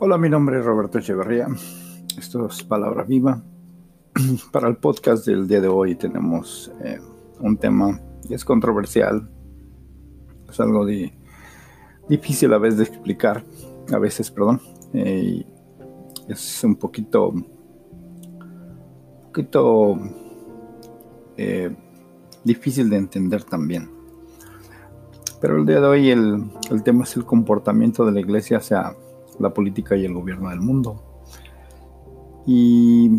Hola, mi nombre es Roberto Echeverría. Esto es Palabra Viva. Para el podcast del día de hoy tenemos eh, un tema que es controversial. Es algo difícil a veces de explicar, a veces, perdón. Eh, es un poquito, poquito eh, difícil de entender también. Pero el día de hoy el, el tema es el comportamiento de la iglesia hacia la política y el gobierno del mundo. Y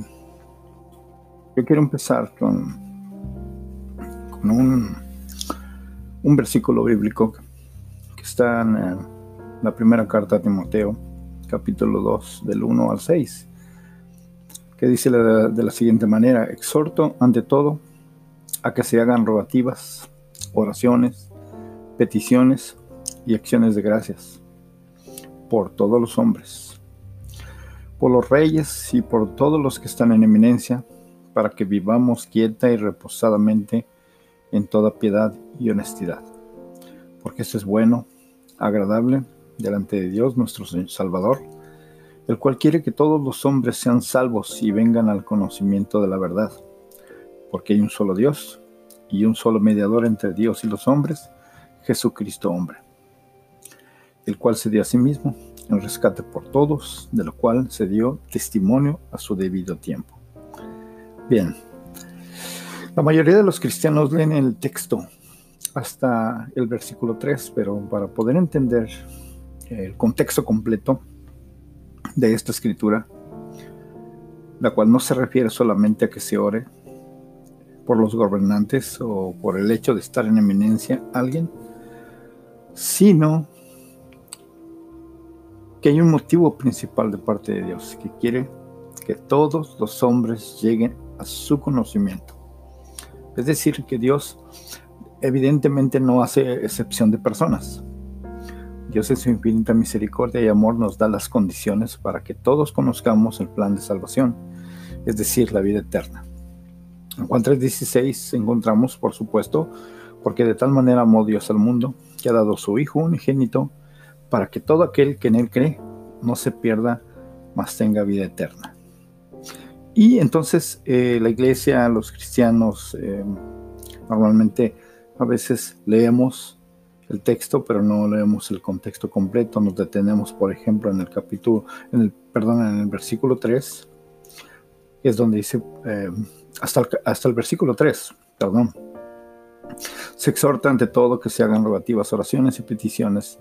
yo quiero empezar con, un versículo bíblico que está en eh, la primera carta a Timoteo, capítulo 2, del 1 al 6, que dice de la siguiente manera, exhorto ante todo a que se hagan rogativas, oraciones, peticiones y acciones de gracias por todos los hombres, por los reyes y por todos los que están en eminencia, para que vivamos quieta y reposadamente en toda piedad y honestidad. Porque esto es bueno, agradable delante de Dios nuestro Salvador, el cual quiere que todos los hombres sean salvos y vengan al conocimiento de la verdad. Porque hay un solo Dios y un solo mediador entre Dios y los hombres, Jesucristo hombre el cual se dio a sí mismo en rescate por todos, de lo cual se dio testimonio a su debido tiempo. Bien, la mayoría de los cristianos leen el texto hasta el versículo 3, pero para poder entender el contexto completo de esta escritura, la cual no se refiere solamente a que se ore por los gobernantes o por el hecho de estar en eminencia alguien, sino que hay un motivo principal de parte de Dios, que quiere que todos los hombres lleguen a su conocimiento. Es decir, que Dios evidentemente no hace excepción de personas. Dios en su infinita misericordia y amor nos da las condiciones para que todos conozcamos el plan de salvación, es decir, la vida eterna. En Juan 3:16 encontramos, por supuesto, porque de tal manera amó Dios al mundo, que ha dado su Hijo unigénito, para que todo aquel que en Él cree no se pierda, mas tenga vida eterna. Y entonces eh, la iglesia, los cristianos, eh, normalmente a veces leemos el texto, pero no leemos el contexto completo. Nos detenemos, por ejemplo, en el capítulo, en el, perdón, en el versículo 3, que es donde dice, eh, hasta, el, hasta el versículo 3, perdón. Se exhorta ante todo que se hagan rogativas, oraciones y peticiones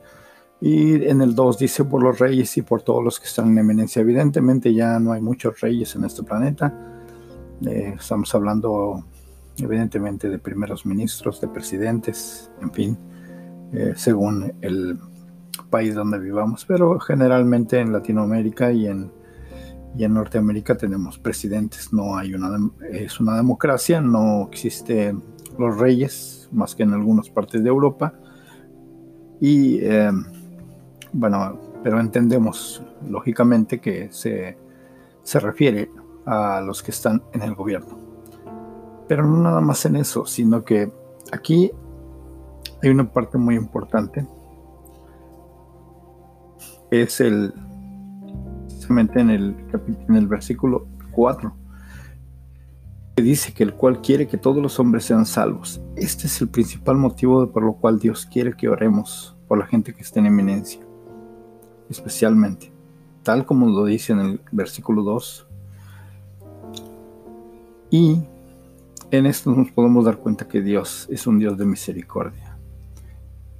y en el 2 dice por los reyes y por todos los que están en eminencia. Evidentemente ya no hay muchos reyes en este planeta. Eh, estamos hablando evidentemente de primeros ministros, de presidentes, en fin, eh, según el país donde vivamos. Pero generalmente en Latinoamérica y en, y en Norteamérica tenemos presidentes. No hay una, es una democracia, no existen los reyes más que en algunas partes de Europa. Y eh, bueno, pero entendemos lógicamente que se, refiere a los que están en el gobierno. Pero no nada más en eso, sino que aquí hay una parte muy importante. Es el, precisamente en el, en el versículo 4, que dice que el cual quiere que todos los hombres sean salvos. Este es el principal motivo por lo cual Dios quiere que oremos por la gente que está en eminencia especialmente, tal como lo dice en el versículo 2. Y en esto nos podemos dar cuenta que Dios es un Dios de misericordia.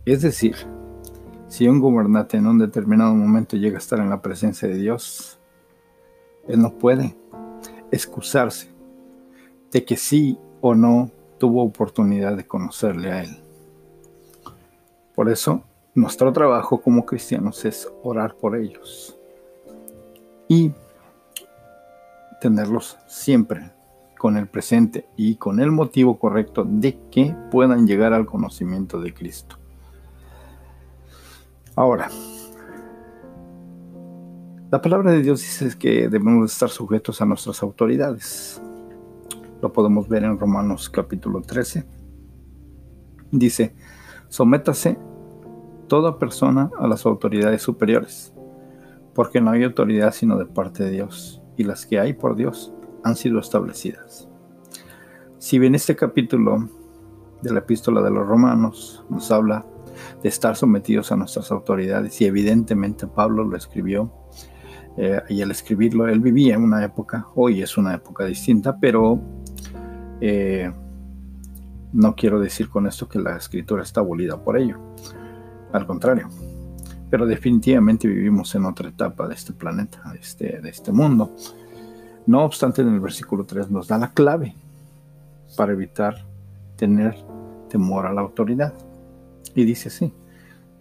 Es decir, si un gobernante en un determinado momento llega a estar en la presencia de Dios, él no puede excusarse de que sí o no tuvo oportunidad de conocerle a Él. Por eso nuestro trabajo como cristianos es orar por ellos y tenerlos siempre con el presente y con el motivo correcto de que puedan llegar al conocimiento de Cristo. Ahora, la palabra de Dios dice que debemos estar sujetos a nuestras autoridades. Lo podemos ver en Romanos capítulo 13. Dice, sométase toda persona a las autoridades superiores, porque no hay autoridad sino de parte de Dios, y las que hay por Dios han sido establecidas. Si bien este capítulo de la epístola de los romanos nos habla de estar sometidos a nuestras autoridades, y evidentemente Pablo lo escribió, eh, y al escribirlo él vivía en una época, hoy es una época distinta, pero eh, no quiero decir con esto que la escritura está abolida por ello, al contrario, pero definitivamente vivimos en otra etapa de este planeta, de este, este mundo. No obstante, en el versículo 3 nos da la clave para evitar tener temor a la autoridad. Y dice así,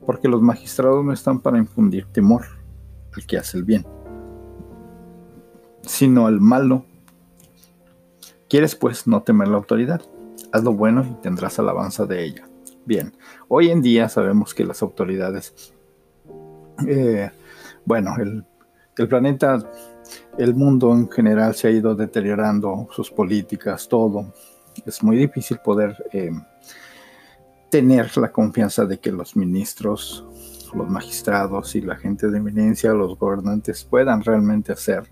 porque los magistrados no están para infundir temor al que hace el bien, sino al malo. ¿Quieres pues no temer la autoridad? Haz lo bueno y tendrás alabanza de ella. Bien, hoy en día sabemos que las autoridades, eh, bueno, el, planeta, el mundo en general se ha ido deteriorando, sus políticas, todo. Es muy difícil poder eh, tener la confianza de que los ministros, los magistrados y la gente de eminencia, los gobernantes puedan realmente hacer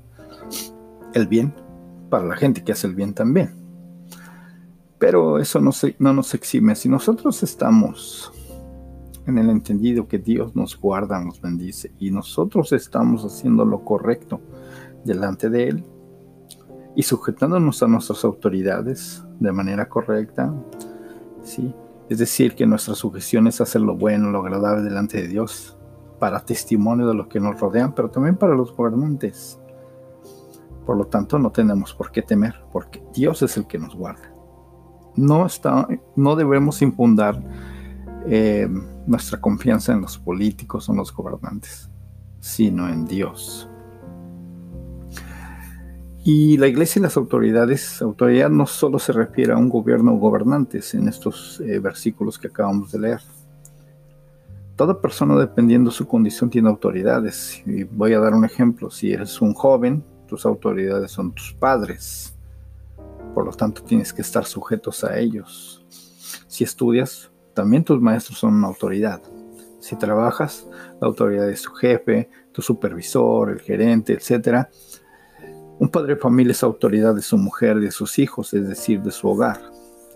el bien para la gente que hace el bien también. Pero eso no, no nos exime. Si nosotros estamos en el entendido que Dios nos guarda, nos bendice y nosotros estamos haciendo lo correcto delante de Él y sujetándonos a nuestras autoridades de manera correcta, ¿sí? Es decir, que nuestra sujeción es hacer lo bueno, lo agradable delante de Dios, para testimonio de los que nos rodean, pero también para los gobernantes. Por lo tanto, no tenemos por qué temer, porque Dios es el que nos guarda. No, está, no debemos infundar eh, nuestra confianza en los políticos o en los gobernantes, sino en Dios. Y la iglesia y las autoridades, autoridad no solo se refiere a un gobierno o gobernantes en estos eh, versículos que acabamos de leer. Toda persona, dependiendo de su condición, tiene autoridades. Y voy a dar un ejemplo. Si eres un joven, tus autoridades son tus padres. Por lo tanto, tienes que estar sujetos a ellos. Si estudias, también tus maestros son una autoridad. Si trabajas, la autoridad es tu jefe, tu supervisor, el gerente, etc. Un padre de familia es autoridad de su mujer, de sus hijos, es decir, de su hogar.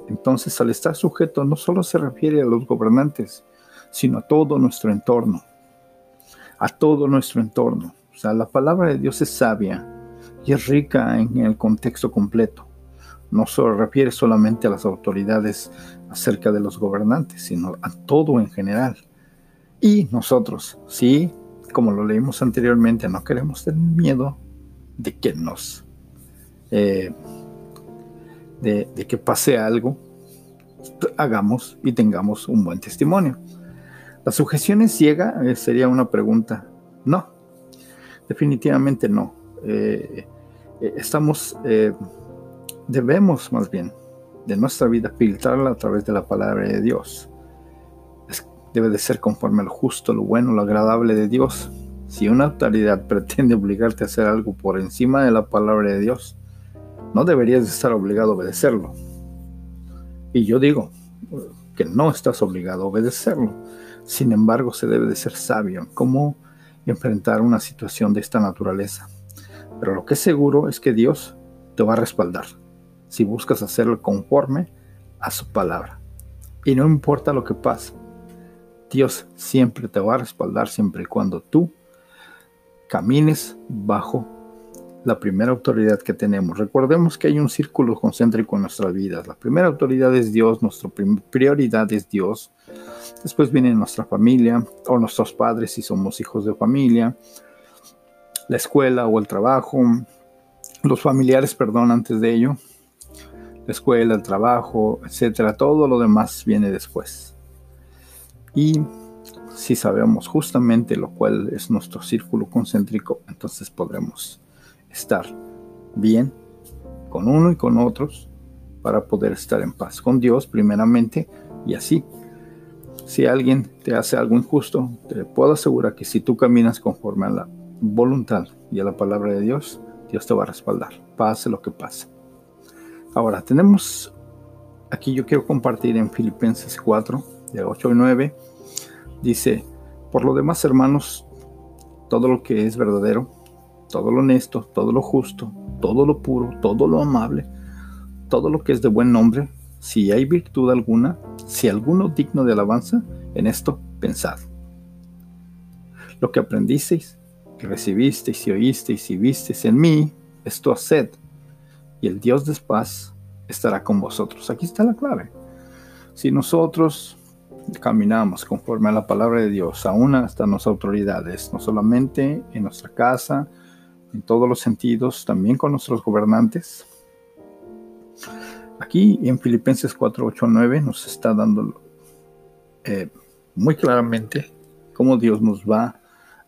Entonces, al estar sujeto no solo se refiere a los gobernantes, sino a todo nuestro entorno. A todo nuestro entorno. O sea, la palabra de Dios es sabia y es rica en el contexto completo. No se refiere solamente a las autoridades acerca de los gobernantes, sino a todo en general. Y nosotros, sí, como lo leímos anteriormente, no queremos tener miedo de que nos, eh, de, que pase algo, hagamos y tengamos un buen testimonio. ¿La sujeción es ciega? Eh, sería una pregunta. No, definitivamente no. Eh, estamos, debemos más bien de nuestra vida filtrarla a través de la palabra de Dios. debe de ser conforme a lo justo, lo bueno, lo agradable de Dios. Si una autoridad pretende obligarte a hacer algo por encima de la palabra de Dios, no deberías estar obligado a obedecerlo. Y yo digo que no estás obligado a obedecerlo. Sin embargo, se debe de ser sabio en cómo enfrentar una situación de esta naturaleza. Pero lo que es seguro es que Dios te va a respaldar si buscas hacerlo conforme a su palabra. Y no importa lo que pase, Dios siempre te va a respaldar siempre y cuando tú camines bajo la primera autoridad que tenemos. Recordemos que hay un círculo concéntrico en nuestras vidas. La primera autoridad es Dios, nuestra prioridad es Dios. Después viene nuestra familia o nuestros padres si somos hijos de familia, la escuela o el trabajo, los familiares, perdón, antes de ello, la escuela, el trabajo, etcétera. Todo lo demás viene después. Y si sabemos justamente lo cual es nuestro círculo concéntrico, entonces podremos estar bien con uno y con otros para poder estar en paz con Dios primeramente y así. Si alguien te hace algo injusto, te puedo asegurar que si tú caminas conforme a la voluntad y a la palabra de Dios, Dios te va a respaldar, pase lo que pase. Ahora, tenemos aquí yo quiero compartir en Filipenses 4, de 8 y 9, Dice, por lo demás, hermanos, todo lo que es verdadero, todo lo honesto, todo lo justo, todo lo puro, todo lo amable, todo lo que es de buen nombre, si hay virtud alguna, si alguno digno de alabanza, en esto pensad. Lo que aprendisteis, que recibisteis y oísteis y visteis en mí, esto haced, y el Dios de paz estará con vosotros. Aquí está la clave. Si nosotros caminamos conforme a la palabra de Dios, aún hasta nuestras autoridades, no solamente en nuestra casa, en todos los sentidos, también con nuestros gobernantes. Aquí en Filipenses 4, 8, 9 nos está dando eh, muy claramente cómo Dios nos va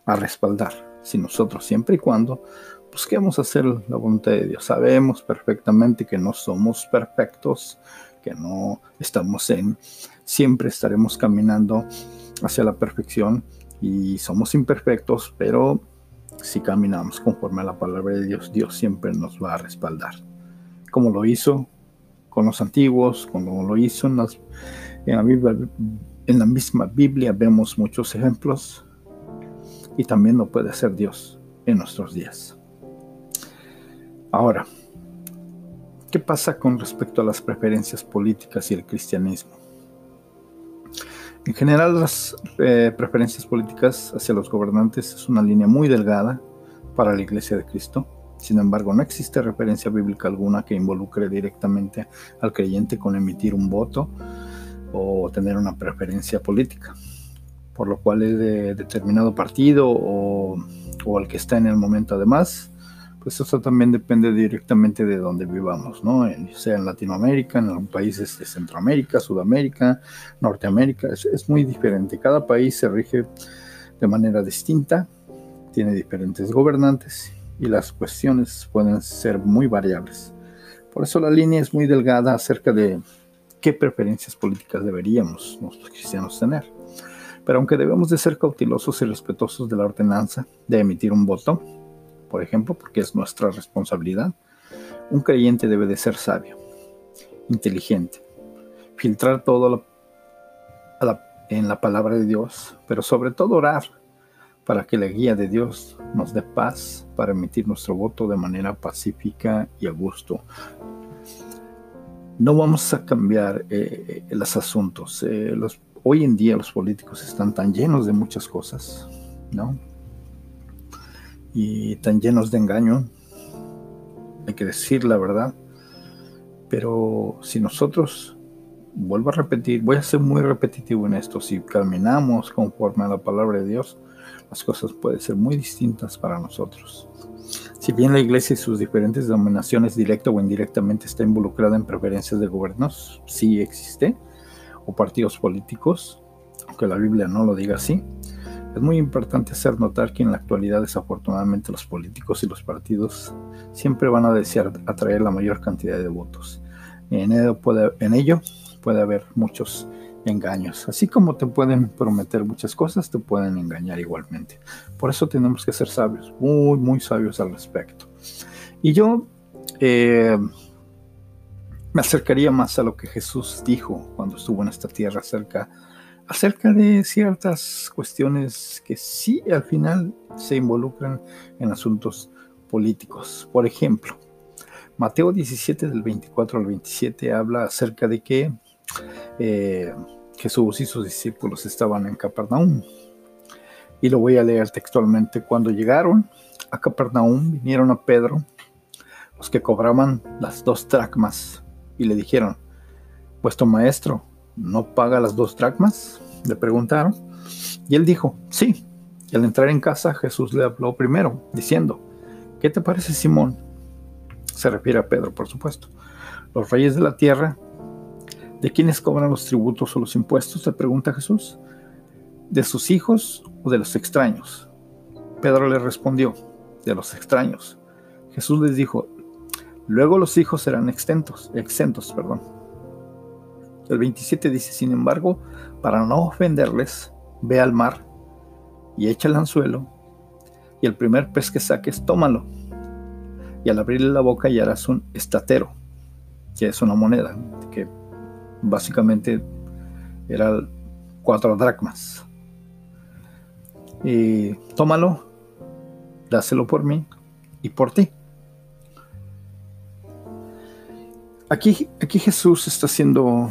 a respaldar, si nosotros siempre y cuando busquemos hacer la voluntad de Dios. Sabemos perfectamente que no somos perfectos, que no estamos en, siempre estaremos caminando hacia la perfección y somos imperfectos, pero si caminamos conforme a la palabra de Dios, Dios siempre nos va a respaldar. Como lo hizo con los antiguos, como lo hizo en, las, en, la, Biblia, en la misma Biblia, vemos muchos ejemplos y también lo puede hacer Dios en nuestros días. Ahora, ¿qué pasa con respecto a las preferencias políticas y el cristianismo? En general, las eh, preferencias políticas hacia los gobernantes es una línea muy delgada para la Iglesia de Cristo. Sin embargo, no existe referencia bíblica alguna que involucre directamente al creyente con emitir un voto o tener una preferencia política, por lo cual es de determinado partido o, o al que está en el momento además pues eso también depende directamente de donde vivamos, ¿no? sea en Latinoamérica, en los países de Centroamérica, Sudamérica, Norteamérica, es, muy diferente. Cada país se rige de manera distinta, tiene diferentes gobernantes y las cuestiones pueden ser muy variables. Por eso la línea es muy delgada acerca de qué preferencias políticas deberíamos los cristianos tener. Pero aunque debemos de ser cautelosos y respetuosos de la ordenanza de emitir un voto, por ejemplo, porque es nuestra responsabilidad, un creyente debe de ser sabio, inteligente, filtrar todo en la palabra de Dios, pero sobre todo orar para que la guía de Dios nos dé paz para emitir nuestro voto de manera pacífica y a gusto. No vamos a cambiar eh, eh, los asuntos. Eh, hoy en día los políticos están tan llenos de muchas cosas, ¿no? Y tan llenos de engaño, hay que decir la verdad, pero si nosotros, vuelvo a repetir, voy a ser muy repetitivo en esto, si caminamos conforme a la palabra de Dios, las cosas pueden ser muy distintas para nosotros. Si bien la iglesia y sus diferentes denominaciones, directa o indirectamente, está involucrada en preferencias de gobiernos, sí existe, o partidos políticos, aunque la Biblia no lo diga así, es muy importante hacer notar que en la actualidad desafortunadamente los políticos y los partidos siempre van a desear atraer la mayor cantidad de votos. En ello puede, haber muchos engaños. Así como te pueden prometer muchas cosas, te pueden engañar igualmente. Por eso tenemos que ser sabios, muy, muy sabios al respecto. Y yo eh, me acercaría más a lo que Jesús dijo cuando estuvo en esta tierra acerca acerca de ciertas cuestiones que sí al final se involucran en asuntos políticos. Por ejemplo, Mateo 17 del 24 al 27 habla acerca de que eh, Jesús y sus discípulos estaban en Capernaum. Y lo voy a leer textualmente. Cuando llegaron a Capernaum, vinieron a Pedro, los que cobraban las dos dracmas, y le dijeron, vuestro maestro ¿no paga las dos dracmas? Le preguntaron. Y él dijo, sí. Y al entrar en casa, Jesús le habló primero, diciendo, ¿qué te parece, Simón? Se refiere a Pedro, por supuesto. Los reyes de la tierra, ¿de quiénes cobran los tributos o los impuestos? Le pregunta Jesús. ¿De sus hijos o de los extraños? Pedro le respondió, de los extraños. Jesús les dijo, luego los hijos serán exentos, exentos, perdón. El 27 dice, sin embargo, para no ofenderles, ve al mar y echa el anzuelo, y el primer pez que saques, tómalo. Y al abrirle la boca harás un estatero, que es una moneda, que básicamente era cuatro dracmas. Y tómalo dáselo por mí y por ti. Aquí, aquí Jesús está siendo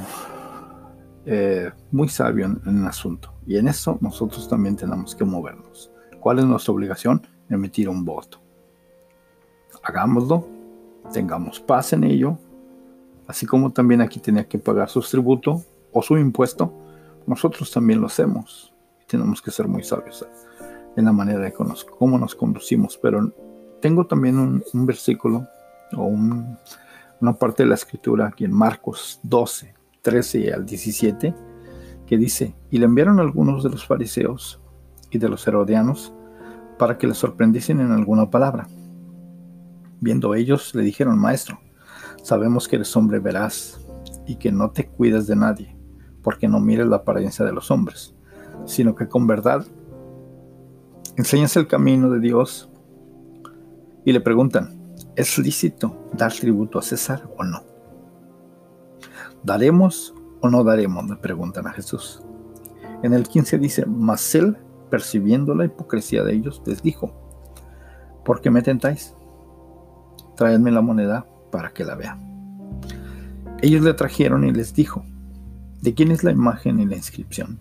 eh, muy sabio en, en, el asunto y en eso nosotros también tenemos que movernos. ¿Cuál es nuestra obligación? Emitir un voto. Hagámoslo, tengamos paz en ello, así como también aquí tenía que pagar su tributo o su impuesto, nosotros también lo hacemos. Tenemos que ser muy sabios en la manera de cómo nos conducimos. Pero tengo también un, versículo o una parte de la escritura aquí en Marcos 12, 13 al 17, que dice, y le enviaron algunos de los fariseos y de los herodianos para que le sorprendiesen en alguna palabra. Viendo ellos, le dijeron, Maestro, sabemos que eres hombre veraz y que no te cuidas de nadie, porque no mires la apariencia de los hombres, sino que con verdad enseñas el camino de Dios y le preguntan, ¿es lícito dar tributo a César o no? ¿Daremos o no daremos? Le preguntan a Jesús. En el 15 dice, mas él, percibiendo la hipocresía de ellos, les dijo, ¿por qué me tentáis? Traedme la moneda para que la vea. Ellos le trajeron y les dijo, ¿de quién es la imagen y la inscripción?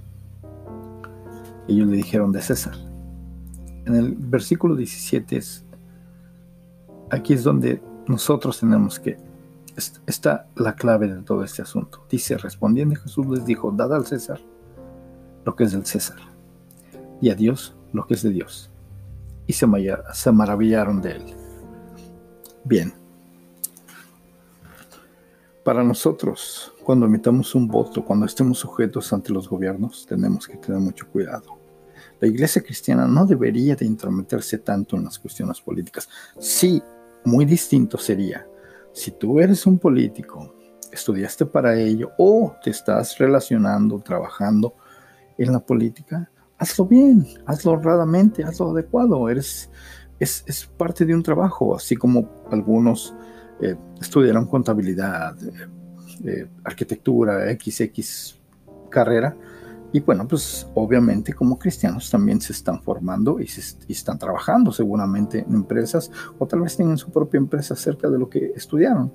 Ellos le dijeron de César. En el versículo 17 es, aquí es donde nosotros tenemos que, está la clave de todo este asunto. Dice, respondiendo Jesús les dijo, dad al César lo que es del César y a Dios lo que es de Dios. Y se, se maravillaron de él. Bien. Para nosotros, cuando emitamos un voto, cuando estemos sujetos ante los gobiernos, tenemos que tener mucho cuidado. La iglesia cristiana no debería de intrometerse tanto en las cuestiones políticas. Sí, muy distinto sería si tú eres un político, estudiaste para ello o te estás relacionando, trabajando en la política, hazlo bien, hazlo honradamente, hazlo adecuado. Eres, es, parte de un trabajo, así como algunos eh, estudiaron contabilidad, eh, eh, arquitectura, XX carrera. Y bueno, pues obviamente como cristianos también se están formando y, se, están trabajando seguramente en empresas o tal vez tengan su propia empresa cerca de lo que estudiaron.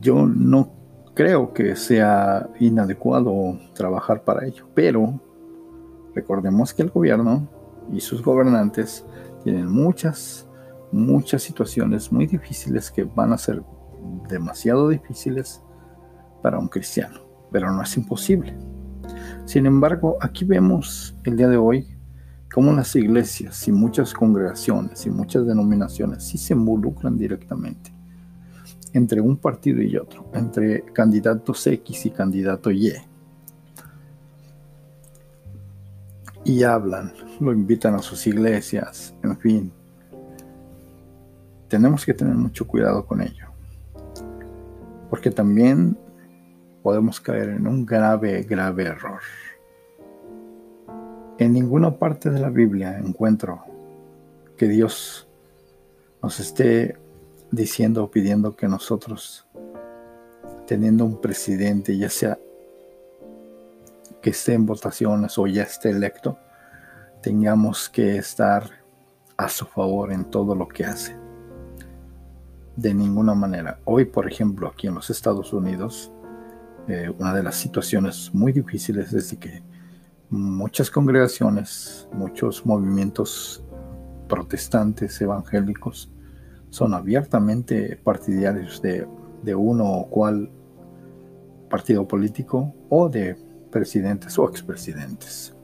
Yo no creo que sea inadecuado trabajar para ello, pero Recordemos que el gobierno y sus gobernantes tienen muchas, muchas situaciones muy difíciles que van a ser demasiado difíciles para un cristiano, pero no es imposible. Sin embargo, aquí vemos el día de hoy cómo las iglesias y muchas congregaciones y muchas denominaciones sí se involucran directamente entre un partido y otro, entre candidatos X y candidato Y y hablan, lo invitan a sus iglesias, en fin. Tenemos que tener mucho cuidado con ello, porque también podemos caer en un grave, grave error. En ninguna parte de la Biblia encuentro que Dios nos esté diciendo o pidiendo que nosotros, teniendo un presidente, ya sea que esté en votaciones o ya esté electo, tengamos que estar a su favor en todo lo que hace. De ninguna manera. Hoy, por ejemplo, aquí en los Estados Unidos, eh, una de las situaciones muy difíciles es de que muchas congregaciones, muchos movimientos protestantes evangélicos son abiertamente partidarios de, de uno o cual partido político o de presidentes o expresidentes.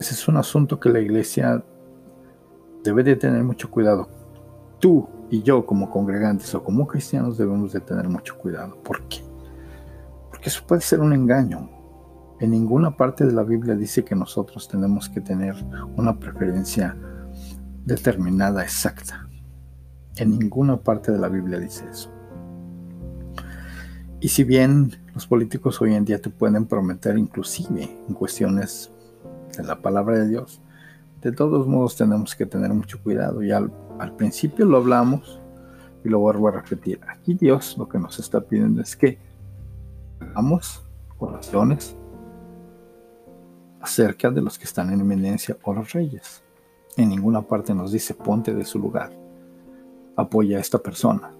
Ese es un asunto que la iglesia debe de tener mucho cuidado. Tú y yo como congregantes o como cristianos debemos de tener mucho cuidado. ¿Por qué? Porque eso puede ser un engaño. En ninguna parte de la Biblia dice que nosotros tenemos que tener una preferencia determinada, exacta. En ninguna parte de la Biblia dice eso. Y si bien los políticos hoy en día te pueden prometer inclusive en cuestiones de la palabra de Dios, de todos modos tenemos que tener mucho cuidado. Y al, principio lo hablamos y lo vuelvo a repetir. Aquí Dios lo que nos está pidiendo es que hagamos oraciones acerca de los que están en eminencia o los reyes. En ninguna parte nos dice ponte de su lugar. Apoya a esta persona.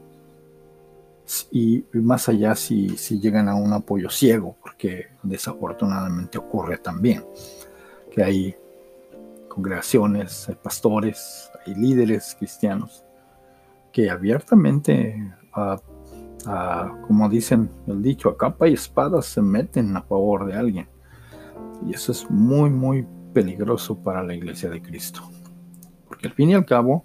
Y más allá si, si llegan a un apoyo ciego, porque desafortunadamente ocurre también que hay congregaciones, hay pastores, hay líderes cristianos que abiertamente, como dicen el dicho, a capa y espada se meten a favor de alguien. Y eso es muy, muy peligroso para la iglesia de Cristo. Porque al fin y al cabo,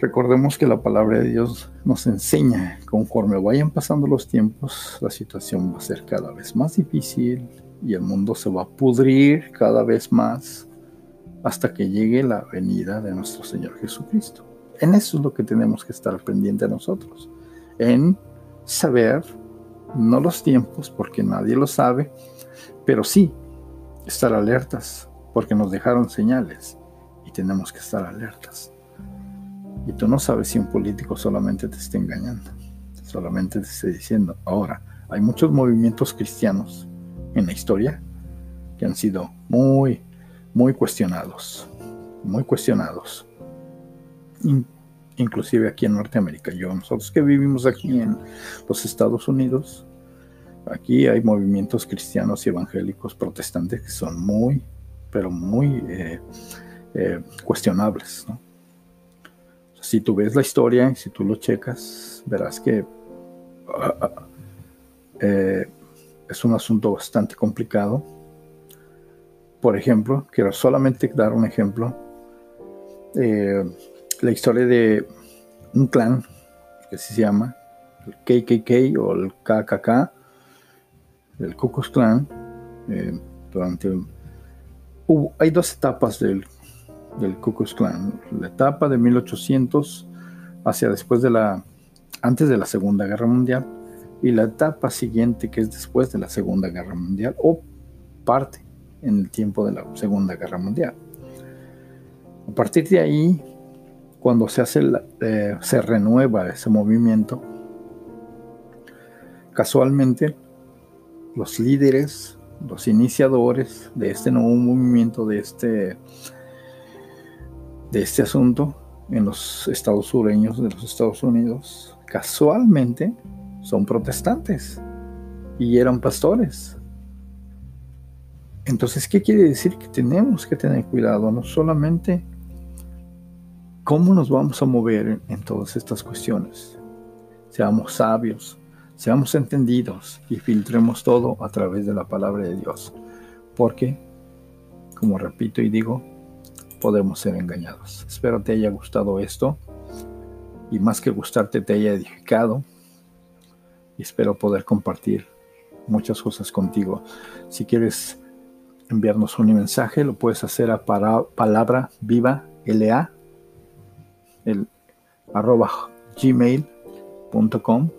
recordemos que la palabra de Dios nos enseña, conforme vayan pasando los tiempos, la situación va a ser cada vez más difícil y el mundo se va a pudrir cada vez más hasta que llegue la venida de nuestro Señor Jesucristo. En eso es lo que tenemos que estar pendiente nosotros, en saber, no los tiempos, porque nadie lo sabe, pero sí estar alertas, porque nos dejaron señales y tenemos que estar alertas. Y tú no sabes si un político solamente te está engañando, solamente te está diciendo. Ahora, hay muchos movimientos cristianos en la historia que han sido muy muy cuestionados, muy cuestionados. Inclusive aquí en Norteamérica. Yo, nosotros que vivimos aquí en los Estados Unidos, aquí hay movimientos cristianos y evangélicos protestantes que son muy, pero muy eh, eh, cuestionables. Si tú ves la historia y si tú lo checas, verás que ah, ah, eh, es un asunto bastante complicado por ejemplo, quiero solamente dar un ejemplo, la historia de un clan que se llama el KKK o el KKK, el Ku Klux Klan, eh, durante hay dos etapas del, del Ku Klux Klan, la etapa de 1800 hacia después de la, antes de la Segunda Guerra Mundial, y la etapa siguiente que es después de la Segunda Guerra Mundial, o parte en el tiempo de la Segunda Guerra Mundial. A partir de ahí, cuando se, hace eh, se renueva ese movimiento, casualmente los líderes, los iniciadores de este nuevo movimiento, de este, de este asunto en los estados sureños de los Estados Unidos, casualmente son protestantes y eran pastores. Entonces, ¿qué quiere decir? Que tenemos que tener cuidado, no solamente cómo nos vamos a mover en, todas estas cuestiones. Seamos sabios, seamos entendidos y filtremos todo a través de la palabra de Dios. Porque, como repito y digo, podemos ser engañados. Espero te haya gustado esto y más que gustarte te haya edificado y espero poder compartir muchas cosas contigo. Si quieres enviarnos un mensaje, lo puedes hacer a palabra viva la el arroba gmail.com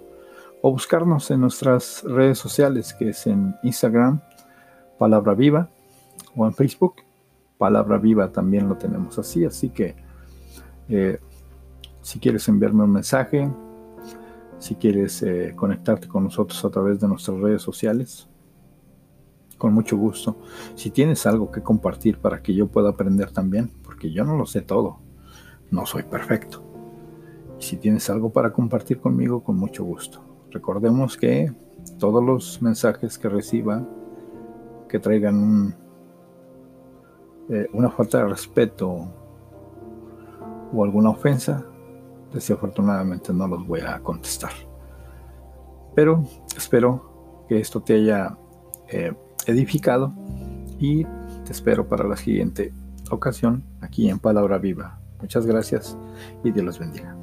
o buscarnos en nuestras redes sociales que es en Instagram palabra viva o en Facebook palabra viva también lo tenemos así así que eh, si quieres enviarme un mensaje si quieres eh, conectarte con nosotros a través de nuestras redes sociales con mucho gusto. Si tienes algo que compartir para que yo pueda aprender también, porque yo no lo sé todo, no soy perfecto. Si tienes algo para compartir conmigo, con mucho gusto. Recordemos que todos los mensajes que reciba que traigan eh, una falta de respeto o alguna ofensa, desafortunadamente no los voy a contestar. Pero espero que esto te haya eh, edificado y te espero para la siguiente ocasión aquí en Palabra Viva. Muchas gracias y Dios los bendiga.